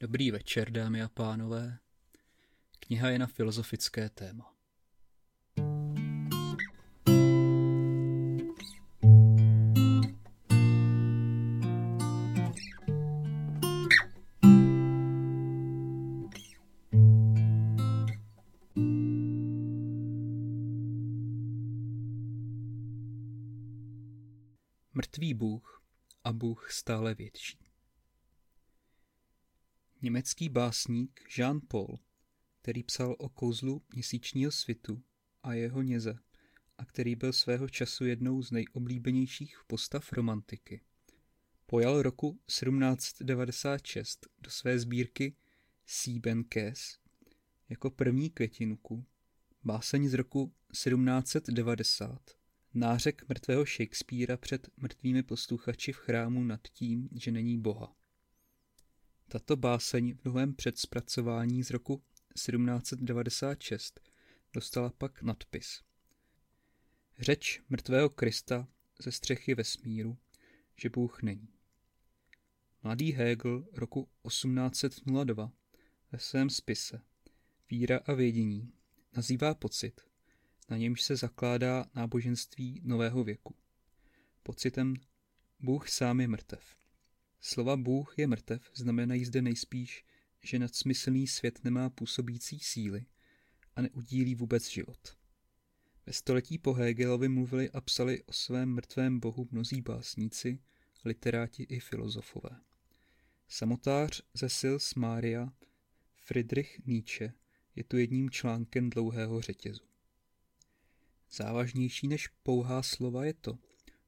Dobrý večer, dámy a pánové. Kniha je na filozofické téma. Mrtvý Bůh a Bůh stále větší. Německý básník Jean Paul, který psal o kouzlu měsíčního svitu a jeho něze a který byl svého času jednou z nejoblíbenějších postav romantiky, pojal roku 1796 do své sbírky Siebenkes jako první květinku báseň z roku 1790 nářek mrtvého Shakespearea před mrtvými posluchači v chrámu nad tím, že není Boha. Tato báseň v novém předspracování z roku 1796 dostala pak nadpis. Řeč mrtvého Krista ze střechy vesmíru, že Bůh není. Mladý Hegel roku 1802 ve svém spise Víra a vědění nazývá pocit, na němž se zakládá náboženství nového věku. Pocitem Bůh sám je mrtev. Slova Bůh je mrtev znamenají zde nejspíš, že nadsmyslný svět nemá působící síly a neudílí vůbec život. Ve století po Hegelovi mluvili a psali o svém mrtvém bohu mnozí básníci, literáti i filozofové. Samotář ze Sils Mária Friedrich Nietzsche je tu jedním článkem dlouhého řetězu. Závažnější než pouhá slova je to,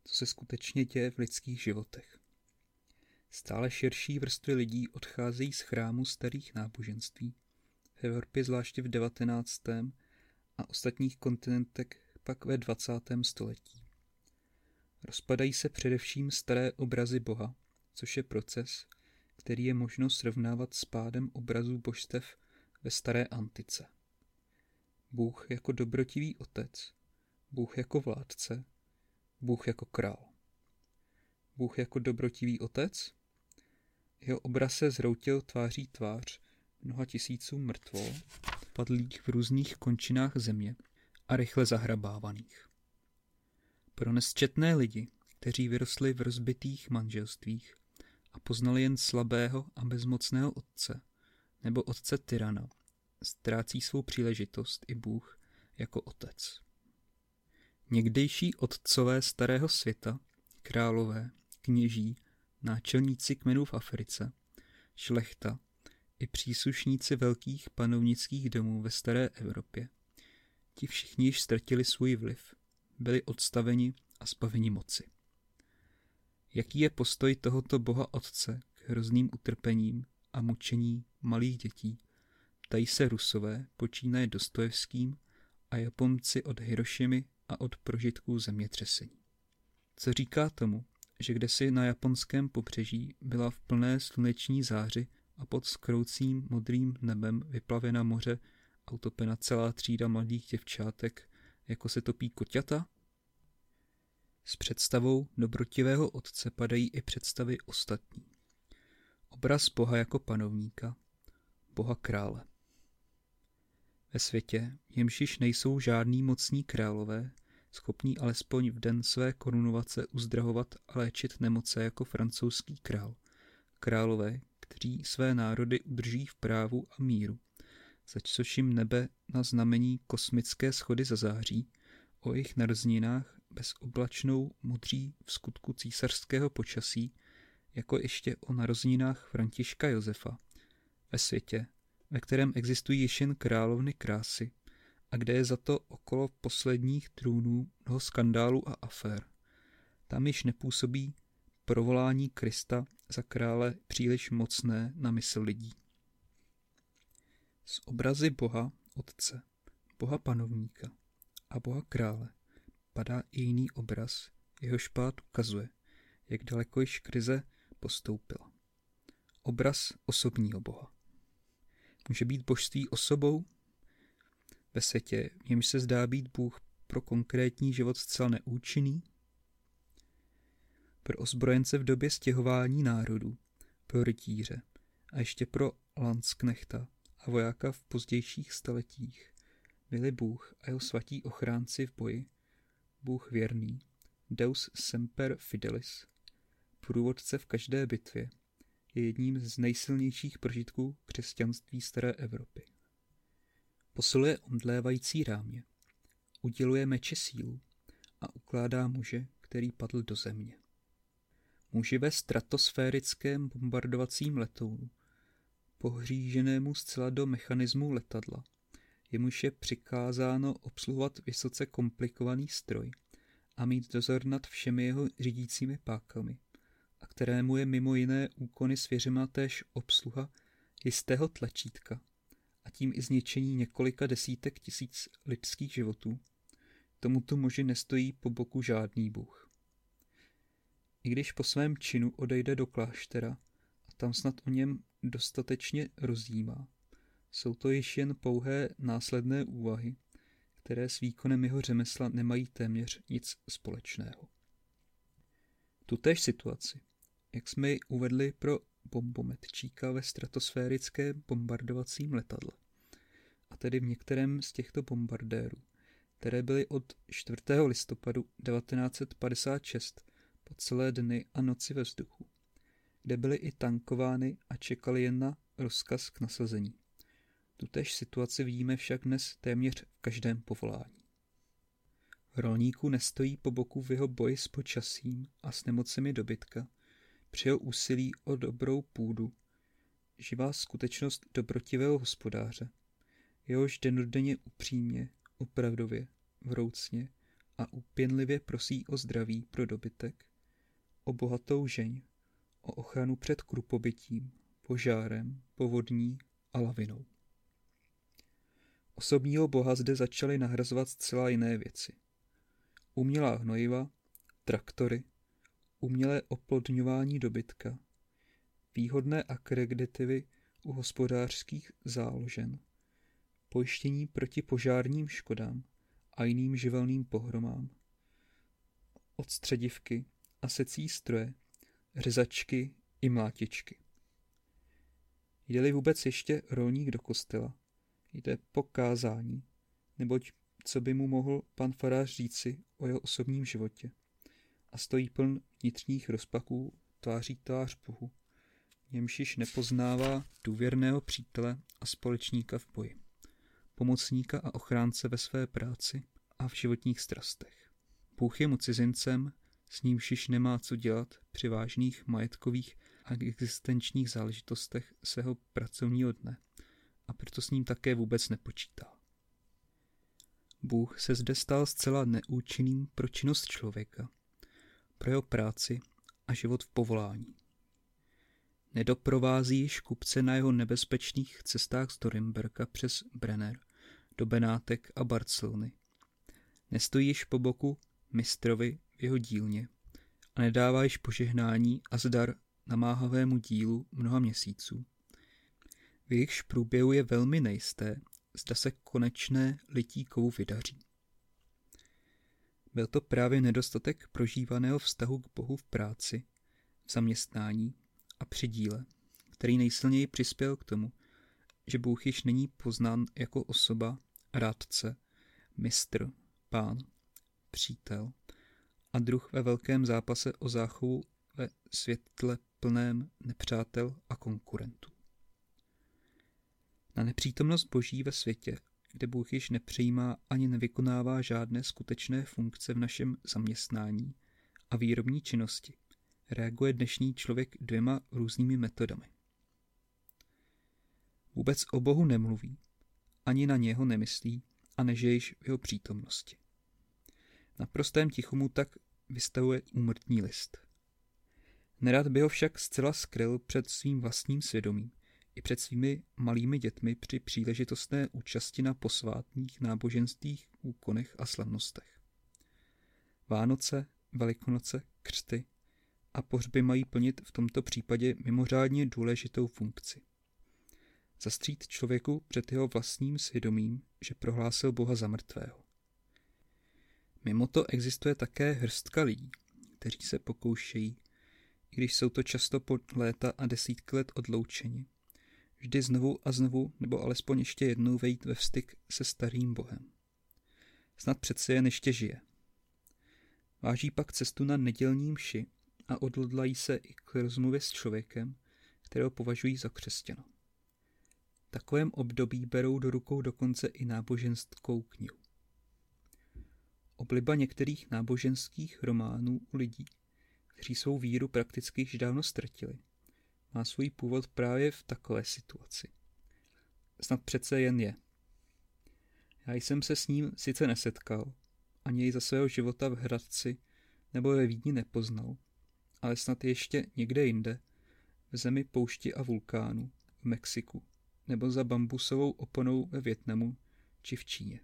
co se skutečně děje v lidských životech. Stále širší vrstvy lidí odcházejí z chrámu starých náboženství, v Evropě zvláště v 19. a ostatních kontinentech pak ve 20. století. Rozpadají se především staré obrazy Boha, což je proces, který je možno srovnávat s pádem obrazů božstev ve staré antice. Bůh jako dobrotivý otec, Bůh jako vládce, Bůh jako král. Bůh jako dobrotivý otec? Jeho obraz se zroutil tváří tvář mnoha tisíců mrtvol, padlých v různých končinách země a rychle zahrabávaných. Pro nesčetné lidi, kteří vyrostli v rozbitých manželstvích a poznali jen slabého a bezmocného otce, nebo otce tyrana, ztrácí svou příležitost i Bůh jako otec. Někdejší otcové starého světa, králové, kněží, náčelníci kmenů v Africe, šlechta i příslušníci velkých panovnických domů ve staré Evropě. Ti všichni již ztratili svůj vliv, byli odstaveni a zbaveni moci. Jaký je postoj tohoto boha otce k hrozným utrpením a mučení malých dětí, ptají se Rusové, počínaje Dostojevským a Japonci od Hirošimy a od prožitků zemětřesení. Co říká tomu, že kde si na japonském pobřeží byla v plné sluneční záři a pod skroucím modrým nebem vyplavena moře a utopena celá třída mladých děvčátek, jako se topí koťata? S představou dobrotivého otce padají i představy ostatní. Obraz Boha jako panovníka, Boha krále. Ve světě, jimž již nejsou žádní mocní králové, schopní alespoň v den své korunovace uzdravovat a léčit nemoce jako francouzský král. Králové, kteří své národy udrží v právu a míru, což jim nebe na znamení kosmické schody zazáří, o jejich narozeninách bezoblačnou modří v skutku císařského počasí, jako ještě o narozeninách Františka Josefa, ve světě, ve kterém existují již jen královny krásy, a kde je za to okolo posledních trůnů mnoho skandálů a afér. Tam již nepůsobí provolání Krista za krále příliš mocné na mysl lidí. Z obrazy Boha Otce, Boha Panovníka a Boha Krále padá i jiný obraz, jehož pád ukazuje, jak daleko již krize postoupila. Obraz osobního Boha. Může být božství osobou ve světě, němž se zdá být Bůh pro konkrétní život zcela neúčinný? Pro ozbrojence v době stěhování národů, pro rytíře a ještě pro Landsknechta a vojáka v pozdějších staletích byli Bůh a jeho svatí ochránci v boji, Bůh věrný, Deus semper fidelis, průvodce v každé bitvě, je jedním z nejsilnějších prožitků křesťanství staré Evropy. Posiluje omdlévající rámě, uděluje meče sílu a ukládá muže, který padl do země. Muži ve stratosférickém bombardovacím letounu, pohříženému zcela do mechanismu letadla, jemuž je přikázáno obsluhovat vysoce komplikovaný stroj a mít dozor nad všemi jeho řídícími pákami, a kterému je mimo jiné úkony svěřena též obsluha jistého tlačítka tím i zničení několika desítek tisíc lidských životů, tomuto muži nestojí po boku žádný bůh. I když po svém činu odejde do kláštera a tam snad o něm dostatečně rozjímá, jsou to již jen pouhé následné úvahy, které s výkonem jeho řemesla nemají téměř nic společného. Tutéž situaci, jak jsme ji uvedli pro bombometčíka ve stratosférickém bombardovacím letadle, tedy v některém z těchto bombardérů, které byly od 4. listopadu 1956 po celé dny a noci ve vzduchu, kde byly i tankovány a čekali jen na rozkaz k nasazení. Tutež situaci vidíme však dnes téměř v každém povolání. Rolníku nestojí po boku v jeho boji s počasím a s nemocemi dobytka, při jeho úsilí o dobrou půdu, živá skutečnost dobrotivého hospodáře, jehož denodenně upřímně, opravdově, vroucně a upěnlivě prosí o zdraví pro dobytek, o bohatou žeň, o ochranu před krupobytím, požárem, povodní a lavinou. Osobního boha zde začaly nahrazovat zcela jiné věci. Umělá hnojiva, traktory, umělé oplodňování dobytka, výhodné akreditivy u hospodářských záložen, pojištění proti požárním škodám a jiným živelným pohromám, odstředivky a secí stroje, řezačky i mlátičky. Jde-li vůbec ještě rolník do kostela, jde po kázání, neboť co by mu mohl pan farář říci o jeho osobním životě. A stojí pln vnitřních rozpaků tváří tvář Bohu, němž již nepoznává důvěrného přítele a společníka v boji, pomocníka a ochránce ve své práci a v životních strastech. Bůh je mu cizincem, s nímž již nemá co dělat při vážných majetkových a existenčních záležitostech svého pracovního dne a proto s ním také vůbec nepočítá. Bůh se zde stal zcela neúčinným pro činnost člověka, pro jeho práci a život v povolání. Nedoprovází již kupce na jeho nebezpečných cestách z Dorimberka přes Brenner do Benátek a Barcelony. Nestojí již po boku mistrovi v jeho dílně a nedává již požehnání a zdar namáhavému dílu mnoha měsíců. V jejichž průběhu je velmi nejisté, zda se konečné lití kovu vydaří. Byl to právě nedostatek prožívaného vztahu k Bohu v práci, v zaměstnání a při díle, který nejsilněji přispěl k tomu, že Bůh již není poznán jako osoba, rádce, mistr, pán, přítel a druh ve velkém zápase o záchovu ve světle plném nepřátel a konkurentů. Na nepřítomnost Boží ve světě, kde Bůh již nepřijímá ani nevykonává žádné skutečné funkce v našem zaměstnání a výrobní činnosti, reaguje dnešní člověk dvěma různými metodami. Vůbec o Bohu nemluví, ani na něho nemyslí a nežije již v jeho přítomnosti. Na prostém tichu mu tak vystavuje úmrtní list. Nerad by ho však zcela skryl před svým vlastním svědomím i před svými malými dětmi při příležitostné účasti na posvátných náboženských úkonech a slavnostech. Vánoce, Velikonoce, křty a pohřby mají plnit v tomto případě mimořádně důležitou funkci. Zastřít člověku před jeho vlastním svědomím, že prohlásil Boha za mrtvého. Mimo to existuje také hrstka lidí, kteří se pokoušejí, i když jsou to často po léta a desítky let odloučeni, vždy znovu a znovu, nebo alespoň ještě jednou vejít ve styk se starým bohem. Snad přece jen ještě žije. Váží pak cestu na nedělní mši a odhodlají se i k rozmluvě s člověkem, kterého považují za křesťana. Takovém období berou do rukou dokonce i náboženskou knihu. Obliba některých náboženských románů u lidí, kteří svou víru prakticky již dávno ztratili, má svůj původ právě v takové situaci. Snad přece jen je. Já jsem se s ním sice nesetkal, ani jej za svého života v Hradci nebo ve Vídni nepoznal, ale snad ještě někde jinde, v zemi poušti a vulkánu, v Mexiku, nebo za bambusovou oponou ve Větnamu či v Číně.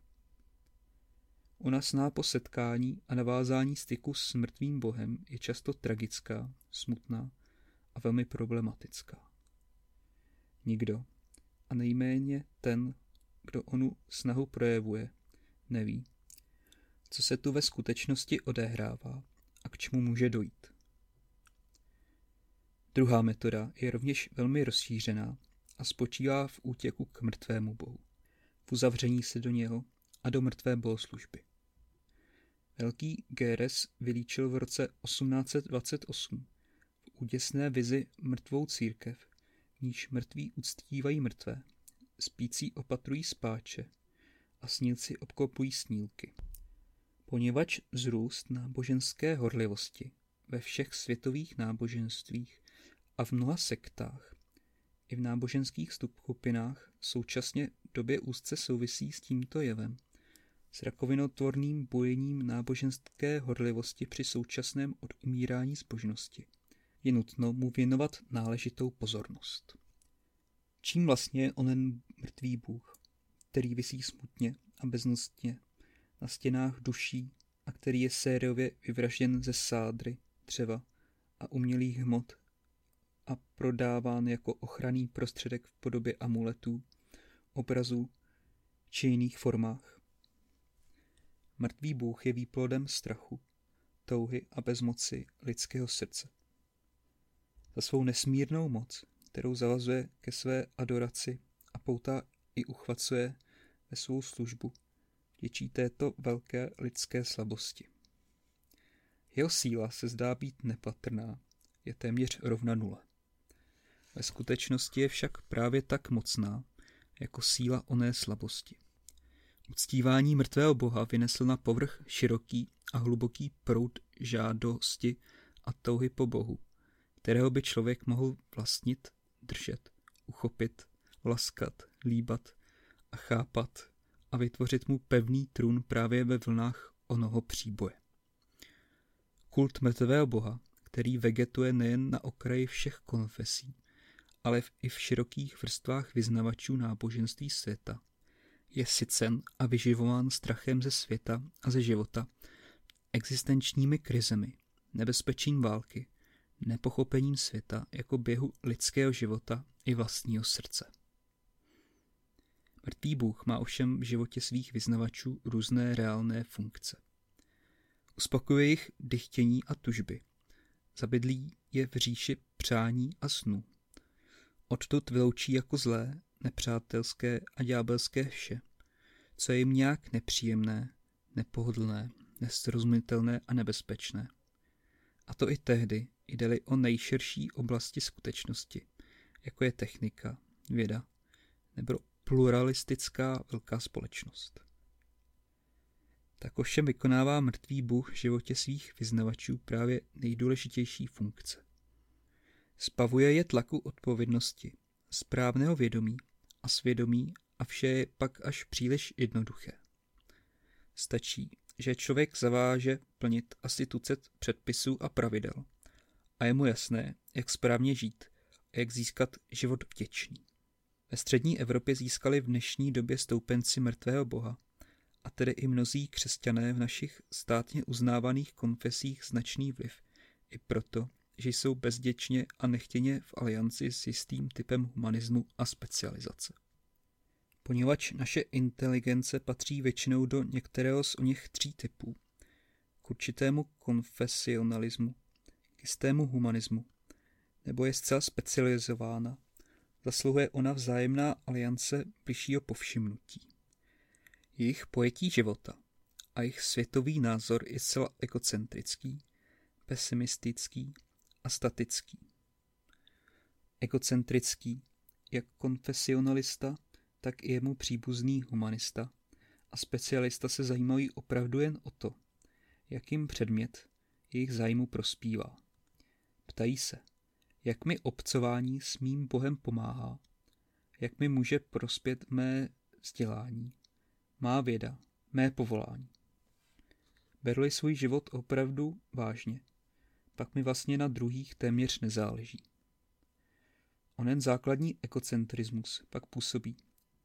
Ona sná po setkání a navázání styku s mrtvým bohem je často tragická, smutná a velmi problematická. Nikdo, a nejméně ten, kdo onu snahu projevuje, neví, co se tu ve skutečnosti odehrává a k čemu může dojít. Druhá metoda je rovněž velmi rozšířená a spočívá v útěku k mrtvému bohu, v uzavření se do něho a do mrtvé bohoslužby. Velký Geres vylíčil v roce 1828 v úděsné vizi mrtvou církev, v níž mrtví uctívají mrtvé, spící opatrují spáče a snílci obklopují snílky. Poněvadž zrůst náboženské horlivosti ve všech světových náboženstvích a v mnoha sektách i v náboženských skupinách současně době úzce souvisí s tímto jevem, s rakovinotvorným bojením náboženské horlivosti při současném odumírání zbožnosti. Je nutno mu věnovat náležitou pozornost. Čím vlastně onen mrtvý bůh, který visí smutně a beznostně na stěnách duší a který je sériově vyvražděn ze sádry, dřeva a umělých hmot a prodáván jako ochranný prostředek v podobě amuletů, obrazů či jiných formách. Mrtvý bůh je výplodem strachu, touhy a bezmoci lidského srdce. Za svou nesmírnou moc, kterou zavazuje ke své adoraci a poutá i uchvacuje ve svou službu, děčí této velké lidské slabosti. Jeho síla se zdá být nepatrná, je téměř rovna nule. Ve skutečnosti je však právě tak mocná, jako síla oné slabosti. Uctívání mrtvého boha vynesl na povrch široký a hluboký proud žádosti a touhy po bohu, kterého by člověk mohl vlastnit, držet, uchopit, laskat, líbat a chápat a vytvořit mu pevný trůn právě ve vlnách onoho příboje. Kult mrtvého boha, který vegetuje nejen na okraji všech konfesí, ale i v širokých vrstvách vyznavačů náboženství světa, je sycen a vyživován strachem ze světa a ze života, existenčními krizemi, nebezpečím války, nepochopením světa jako běhu lidského života i vlastního srdce. Mrtvý Bůh má ovšem v životě svých vyznavačů různé reálné funkce. Uspokojuje jich dychtění a tužby. Zabydlí je v říši přání a snů. Odtud vyloučí jako zlé, nepřátelské a ďábelské vše, co je jim nějak nepříjemné, nepohodlné, nesrozumitelné a nebezpečné. A to i tehdy, jde-li o nejširší oblasti skutečnosti, jako je technika, věda nebo pluralistická velká společnost. Tak ovšem vykonává mrtvý Bůh v životě svých vyznavačů právě nejdůležitější funkce. Spavuje je tlaku odpovědnosti, správného vědomí a svědomí a vše je pak až příliš jednoduché. Stačí, že člověk zaváže plnit asi tucet předpisů a pravidel a je mu jasné, jak správně žít a jak získat život vděčný. Ve střední Evropě získali v dnešní době stoupenci mrtvého boha, a tedy i mnozí křesťané v našich státně uznávaných konfesích značný vliv, i proto, že jsou bezděčně a nechtěně v alianci s jistým typem humanismu a specializace. Poněvadž naše inteligence patří většinou do některého z o něch tří typů, k určitému konfesionalismu, k jistému humanismu, nebo je zcela specializována zasluhuje ona vzájemná aliance bližšího povšimnutí. Jejich pojetí života a jejich světový názor je zcela egocentrický, pesimistický a statický. Egocentrický, jak konfesionalista, tak i jemu příbuzný humanista a specialista se zajímají opravdu jen o to, jakým předmět jejich zájmu prospívá. Ptají se, jak mi obcování s mým Bohem pomáhá, jak mi může prospět mé vzdělání, má věda, mé povolání. Berli svůj život opravdu vážně, pak mi vlastně na druhých téměř nezáleží. Onen základní ekocentrismus pak působí,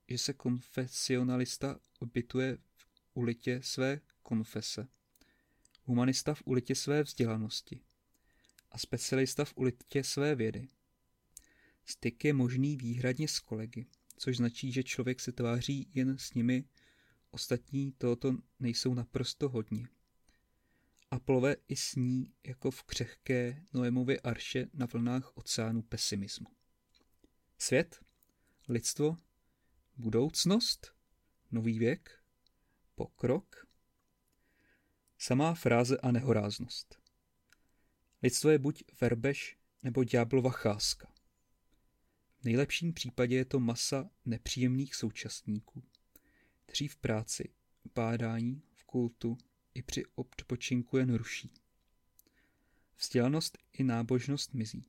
že se konfesionalista obytuje v ulitě své konfese, humanista v ulitě své vzdělanosti a specialista v ulitě své vědy. Styk je možný výhradně s kolegy, což značí, že člověk se tváří jen s nimi, ostatní tohoto nejsou naprosto hodně. A plove i sní jako v křehké Noémově arše na vlnách oceánu pesimismu. Svět, lidstvo, budoucnost, nový věk, pokrok. Samá fráze a nehoráznost. Lidstvo je buď verbež nebo ďáblova cházka. V nejlepším případě je to masa nepříjemných současníků, kteří v práci, v bádání, v kultu i při odpočinku jen ruší. Vzdělanost i nábožnost mizí.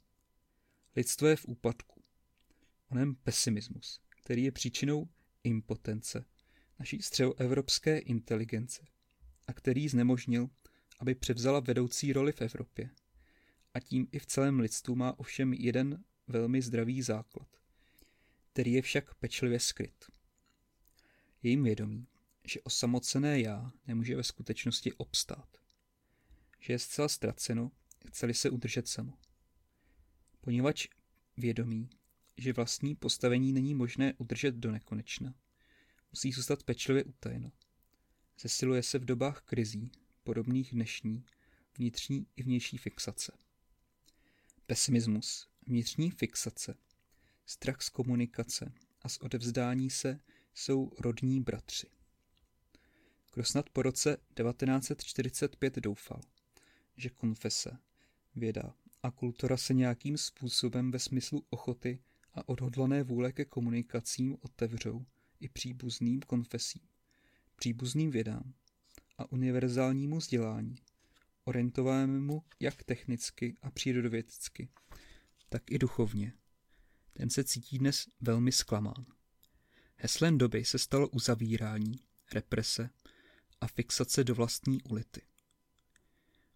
Lidstvo je v úpadku. Onem pesimismus, který je příčinou impotence naší středoevropské inteligence a který znemožnil, aby převzala vedoucí roli v Evropě. A tím i v celém lidstvu má ovšem jeden velmi zdravý základ, který je však pečlivě skryt. Jejím vědomí, že osamocené já nemůže ve skutečnosti obstát. Že je zcela ztraceno, chceli se udržet samo. Poněvadž vědomí, že vlastní postavení není možné udržet do nekonečna, musí zůstat pečlivě utajeno. Zesiluje se v dobách krizí, podobných dnešní, vnitřní i vnější fixace. Pesimismus, vnitřní fixace, strach z komunikace a z odevzdání se jsou rodní bratři. Kdo snad po roce 1945 doufal, že konfese, věda a kultura se nějakým způsobem ve smyslu ochoty a odhodlané vůle ke komunikacím otevřou i příbuzným konfesím, příbuzným vědám a univerzálnímu vzdělání, orientovanému jak technicky a přírodovědecky, tak i duchovně. Ten se cítí dnes velmi zklamán. Heslem doby se stalo uzavírání, represe a fixace do vlastní ulity.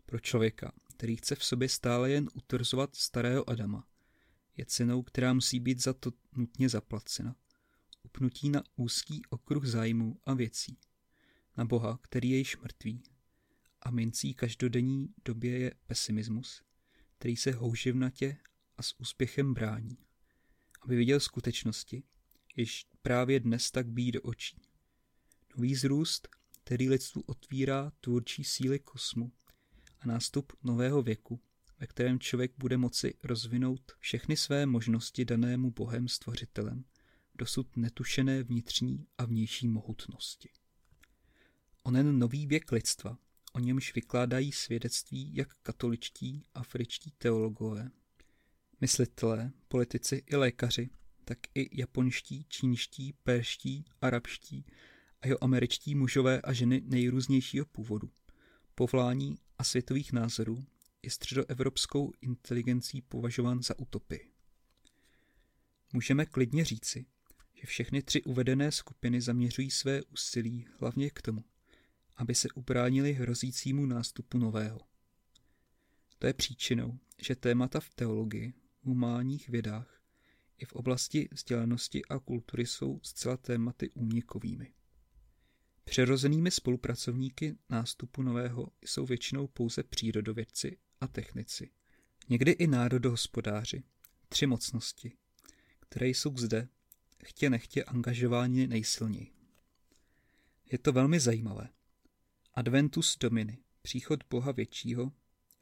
Pro člověka, který chce v sobě stále jen utrzovat starého Adama, je cenou, která musí být za to nutně zaplacena. Upnutí na úzký okruh zájmů a věcí. Na Boha, který je již mrtvý. A mincí každodenní době je pesimismus, který se houževnatě a s úspěchem brání. Aby viděl skutečnosti, jež právě dnes tak bíjí do očí. Nový zrůst, který lidstvu otvírá tvůrčí síly kosmu a nástup nového věku, ve kterém člověk bude moci rozvinout všechny své možnosti danému Bohem stvořitelem, dosud netušené vnitřní a vnější mohutnosti. Onen nový věk lidstva, o němž vykládají svědectví jak katoličtí, afričtí teologové, myslitelé, politici i lékaři, tak i japonští, čínští, perští, arabští a jo američtí mužové a ženy nejrůznějšího původu, povolání a světových názorů je středoevropskou inteligencí považován za utopii. Můžeme klidně říci, že všechny tři uvedené skupiny zaměřují své úsilí hlavně k tomu, aby se ubránili hrozícímu nástupu nového. To je příčinou, že témata v teologii, humánních vědách i v oblasti vzdělanosti a kultury jsou zcela tématy únikovými. Přirozenými spolupracovníky nástupu nového jsou většinou pouze přírodovědci a technici. Někdy i národohospodáři, tři mocnosti, které jsou zde chtě nechtě angažováni nejsilněji. Je to velmi zajímavé. Adventus Domini, příchod Boha většího,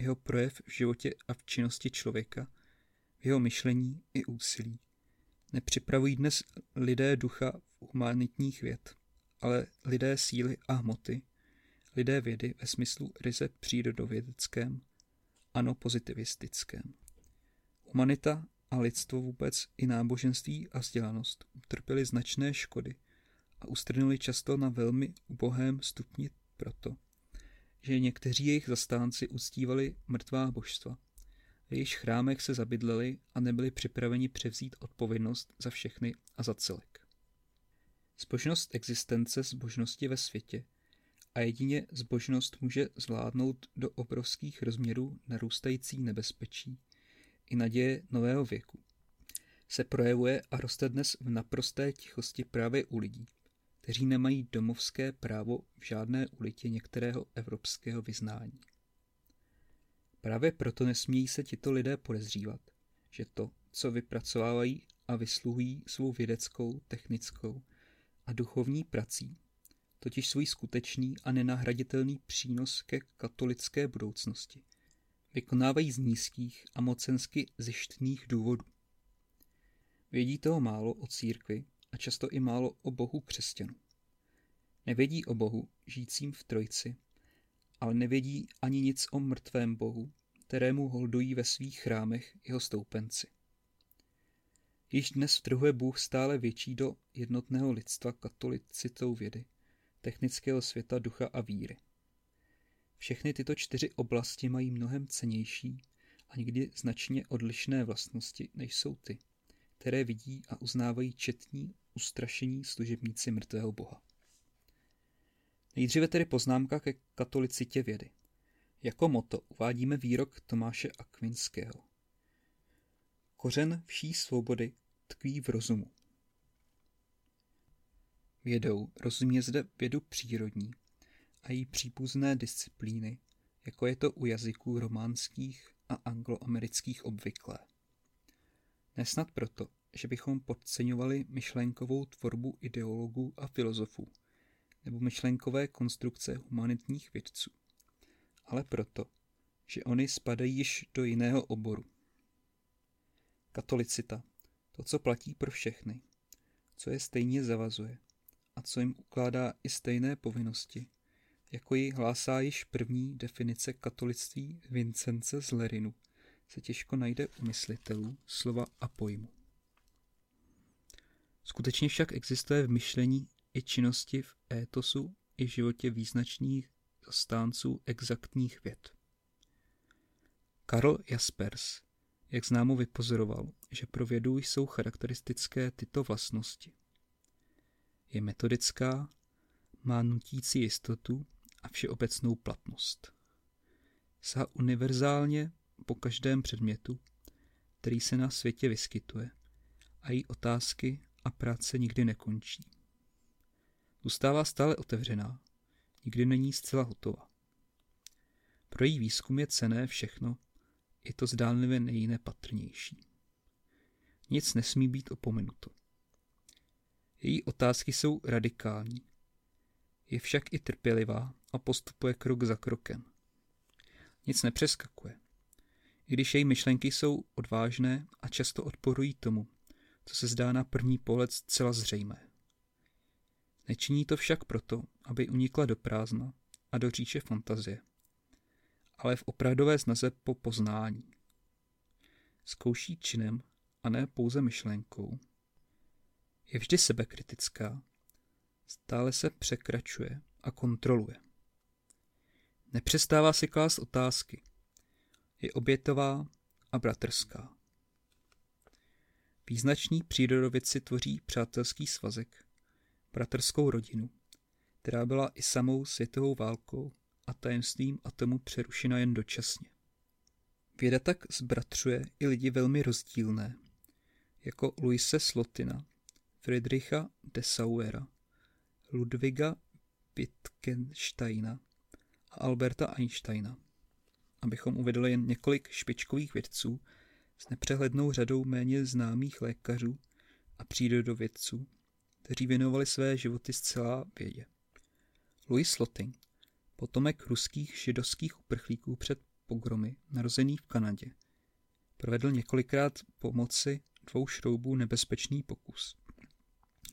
jeho projev v životě a v činnosti člověka, v jeho myšlení i úsilí, Nepřipravují dnes lidé ducha humanitních věd, ale lidé síly a hmoty, lidé vědy ve smyslu ryze přírodovědeckém, ano pozitivistickém. Humanita a lidstvo vůbec i náboženství a vzdělanost utrpěli značné škody a ustrnuli často na velmi ubohém stupni proto, že někteří jejich zastánci uctívali mrtvá božstva. V jejich chrámech se zabydleli a nebyli připraveni převzít odpovědnost za všechny a za celek. Zbožnost existence zbožnosti ve světě a jedině zbožnost může zvládnout do obrovských rozměrů narůstající nebezpečí i naděje nového věku. Se projevuje a roste dnes v naprosté tichosti právě u lidí, kteří nemají domovské právo v žádné ulitě některého evropského vyznání. Právě proto nesmějí se tito lidé podezřívat, že to, co vypracovávají a vysluhují svou vědeckou, technickou a duchovní prací, totiž svůj skutečný a nenahraditelný přínos ke katolické budoucnosti, vykonávají z nízkých a mocensky zjištných důvodů. Vědí toho málo o církvi a často i málo o Bohu křesťanů. Nevědí o Bohu, žijícím v Trojci, ale nevědí ani nic o mrtvém Bohu, kterému holdují ve svých chrámech jeho stoupenci. Již dnes vtrhuje Bůh stále větší do jednotného lidstva katolicitou vědy, technického světa, ducha a víry. Všechny tyto čtyři oblasti mají mnohem cenější a někdy značně odlišné vlastnosti, než jsou ty, které vidí a uznávají četní, ustrašení služebníci mrtvého boha. Nejdříve tedy poznámka ke katolicitě vědy. Jako moto uvádíme výrok Tomáše Akvinského. Kořen vší svobody tkví v rozumu. Vědou rozumí zde vědu přírodní a její příbuzné disciplíny, jako je to u jazyků románských a angloamerických obvyklé. Nesnad proto, že bychom podceňovali myšlenkovou tvorbu ideologů a filozofů, nebo myšlenkové konstrukce humanitních vědců, ale proto, že oni spadají již do jiného oboru. Katolicita, to, co platí pro všechny, co je stejně zavazuje a co jim ukládá i stejné povinnosti, jako ji hlásá již první definice katolictví Vincence z Lerinu, se těžko najde u myslitelů slova a pojmu. Skutečně však existuje v myšlení i činnosti v étosu i životě význačných zastánců exaktních věd. Karl Jaspers, jak známo vypozoroval, že pro vědu jsou charakteristické tyto vlastnosti. Je metodická, má nutící jistotu a všeobecnou platnost. Sahá univerzálně po každém předmětu, který se na světě vyskytuje a její otázky a práce nikdy nekončí. Zůstává stále otevřená, nikdy není zcela hotová. Pro její výzkum je cené všechno, je to zdánlivě nejjiné patrnější. Nic nesmí být opomenuto. Její otázky jsou radikální. Je však i trpělivá a postupuje krok za krokem. Nic nepřeskakuje. I když její myšlenky jsou odvážné a často odporují tomu, co se zdá na první pohled zcela zřejmé. Nečiní to však proto, aby unikla do prázdna a do říče fantazie, ale v opravdové snaze po poznání. Zkouší činem a ne pouze myšlenkou. Je vždy sebekritická, stále se překračuje a kontroluje. Nepřestává si klást otázky. Je obětová a bratrská. Význační přírodovědci tvoří přátelský svazek, bratrskou rodinu, která byla i samou světovou válkou a tajemstvím atomu přerušena jen dočasně. Věda tak zbratřuje i lidi velmi rozdílné, jako Luise Slotina, Friedricha de Sauera, Ludwiga Wittgensteina a Alberta Einsteina, abychom uvedli jen několik špičkových vědců s nepřehlednou řadou méně známých lékařů a přírodovědců, kteří věnovali své životy zcela vědě. Louis Slotin, potomek ruských židovských uprchlíků před pogromy, narozený v Kanadě, provedl několikrát pomoci dvou šroubů nebezpečný pokus,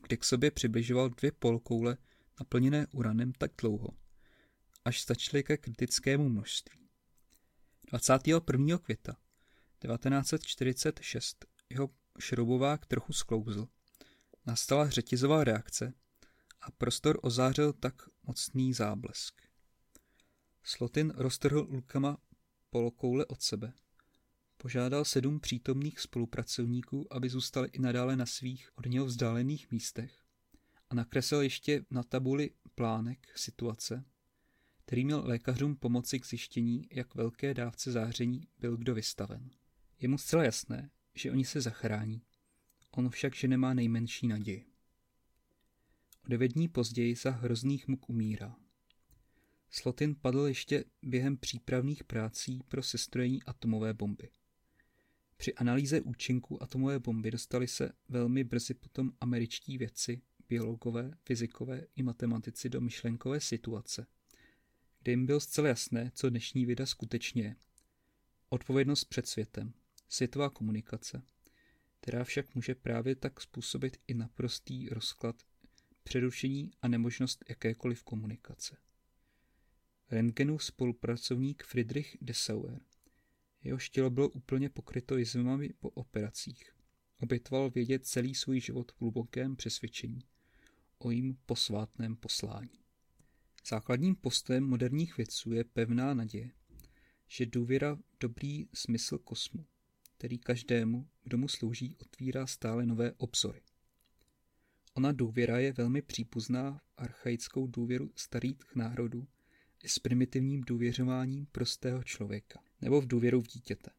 kdy k sobě přibližoval dvě polkoule naplněné uranem tak dlouho, až stačily ke kritickému množství. 21. květa 1946 jeho šroubovák trochu sklouzl. Nastala řetězová reakce a prostor ozářil tak mocný záblesk. Slotin roztrhl lukama polokoule od sebe. Požádal sedm přítomných spolupracovníků, aby zůstali i nadále na svých od něho vzdálených místech a nakreslil ještě na tabuli plánek situace, který měl lékařům pomoci k zjištění, jak velké dávce záření byl kdo vystaven. Je mu zcela jasné, že oni se zachrání. On však, že nemá nejmenší naději. O devět dní později za hrozných muk umírá. Slotin padl ještě během přípravných prací pro sestrojení atomové bomby. Při analýze účinku atomové bomby dostali se velmi brzy potom američtí vědci, biologové, fyzikové i matematici do myšlenkové situace, kde jim bylo zcela jasné, co dnešní věda skutečně je. Odpovědnost před světem, světová komunikace, která však může právě tak způsobit i naprostý rozklad, přerušení a nemožnost jakékoliv komunikace. Rentgenův spolupracovník Friedrich Dessauer. Jeho tělo bylo úplně pokryto jizvami po operacích. Obětoval vědět celý svůj život v hlubokém přesvědčení o jím posvátném poslání. Základním postojem moderních vědců je pevná naděje, že důvěra v dobrý smysl kosmu, který každému, kdo mu slouží, otvírá stále nové obzory. Ona důvěra je velmi přípuzná v archaickou důvěru starých národů, s primitivním důvěřováním prostého člověka nebo v důvěru v dítěte.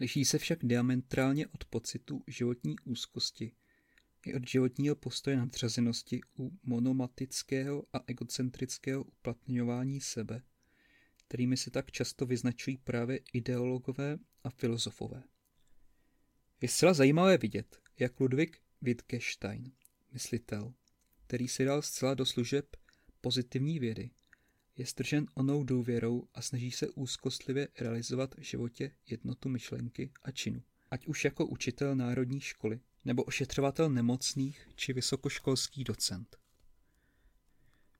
Liší se však diametrálně od pocitu životní úzkosti i od životního postoje nadřazenosti u monomatického a egocentrického uplatňování sebe, kterými se tak často vyznačují právě ideologové a filozofové. Je zcela zajímavé vidět, jak Ludwig Wittgenstein, myslitel, který si dal zcela do služeb pozitivní vědy, je stržen onou důvěrou a snaží se úzkostlivě realizovat v životě jednotu myšlenky a činu. Ať už jako učitel národní školy, nebo ošetřovatel nemocných či vysokoškolský docent.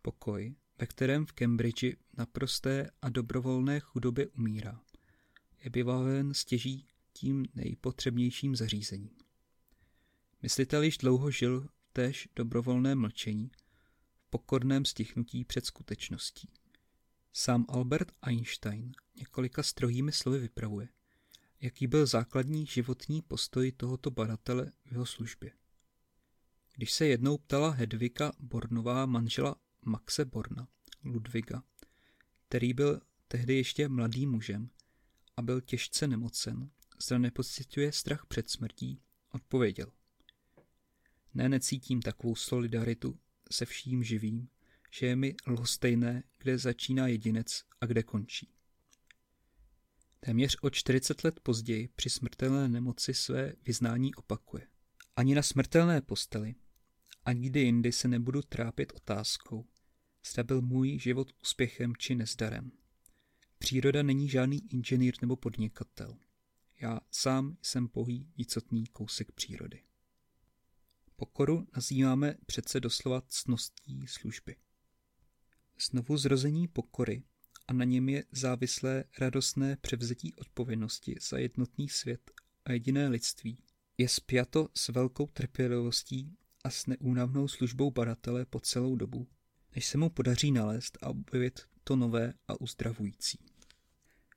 Pokoj, ve kterém v Cambridge naprosté a dobrovolné chudobě umírá, je vybaven stěží tím nejpotřebnějším zařízením. Myslitel již dlouho žil též dobrovolné mlčení, v pokorném stichnutí před skutečností. Sám Albert Einstein několika strohými slovy vypravuje, jaký byl základní životní postoj tohoto badatele v jeho službě. Když se jednou ptala Hedvika Bornová manžela Maxe Borna, Ludviga, který byl tehdy ještě mladým mužem a byl těžce nemocen, zda nepocituje strach před smrtí, odpověděl. Ne, necítím takovou solidaritu se vším živým, že je mi lhostejné, kde začíná jedinec a kde končí. Téměř o 40 let později při smrtelné nemoci své vyznání opakuje. Ani na smrtelné posteli, ani kdy jindy se nebudu trápit otázkou, zda byl můj život úspěchem či nezdarem. Příroda není žádný inženýr nebo podnikatel. Já sám jsem pohý nicotný kousek přírody. Pokoru nazýváme přece doslova cností služby. Znovu zrození pokory a na něm je závislé radostné převzetí odpovědnosti za jednotný svět a jediné lidství, je spjato s velkou trpělivostí a s neúnavnou službou badatele po celou dobu, než se mu podaří nalézt a objevit to nové a uzdravující.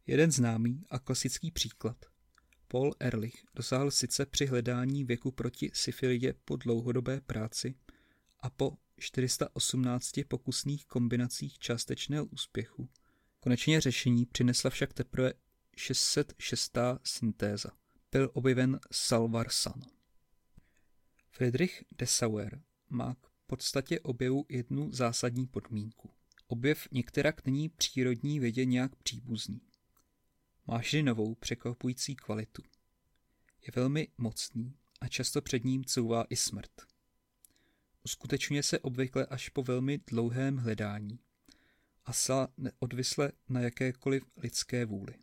Jeden známý a klasický příklad. Paul Ehrlich dosáhl sice při hledání věku proti syfilidě po dlouhodobé práci a po 418 pokusných kombinacích částečného úspěchu Konečně řešení přinesla však teprve 606. syntéza. Byl objeven Salvarsan. Friedrich Dessauer má k podstatě objevu jednu zásadní podmínku. Objev některak není přírodní vědě nějak příbuzný. Má vždy novou, překvapující kvalitu. Je velmi mocný a často před ním couvá i smrt. Uskutečňuje se obvykle až po velmi dlouhém hledání a sa neodvisle na jakékoliv lidské vůli.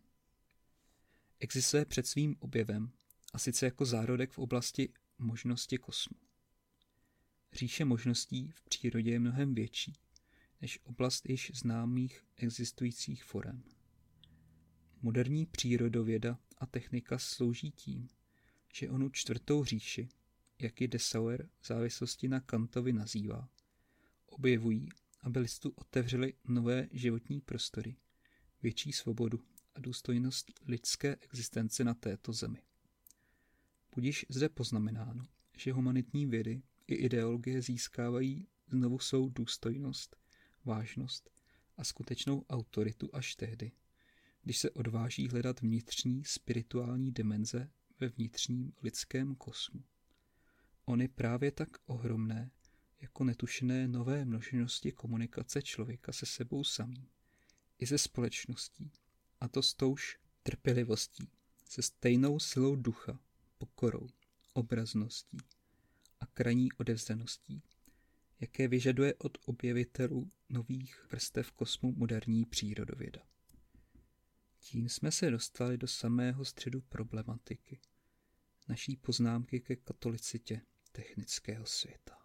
Existuje před svým objevem a sice jako zárodek v oblasti možnosti kosmu. Říše možností v přírodě je mnohem větší než oblast již známých existujících forem. Moderní přírodověda a technika slouží tím, že onu čtvrtou říši, jak ji Dessauer v závislosti na Kantovi nazývá, objevují, aby listu otevřeli nové životní prostory, větší svobodu a důstojnost lidské existence na této zemi. Budiž zde poznamenáno, že humanitní vědy i ideologie získávají znovu svou důstojnost, vážnost a skutečnou autoritu až tehdy, když se odváží hledat vnitřní spirituální dimenze ve vnitřním lidském kosmu. Ony právě tak ohromné, jako netušené nové množnosti komunikace člověka se sebou samým, i ze společností, a to s touž trpělivostí, se stejnou silou ducha, pokorou, obrazností a krajní odevzdaností, jaké vyžaduje od objevitelů nových vrstev kosmu moderní přírodověda. Tím jsme se dostali do samého středu problematiky, naší poznámky ke katolicitě technického světa.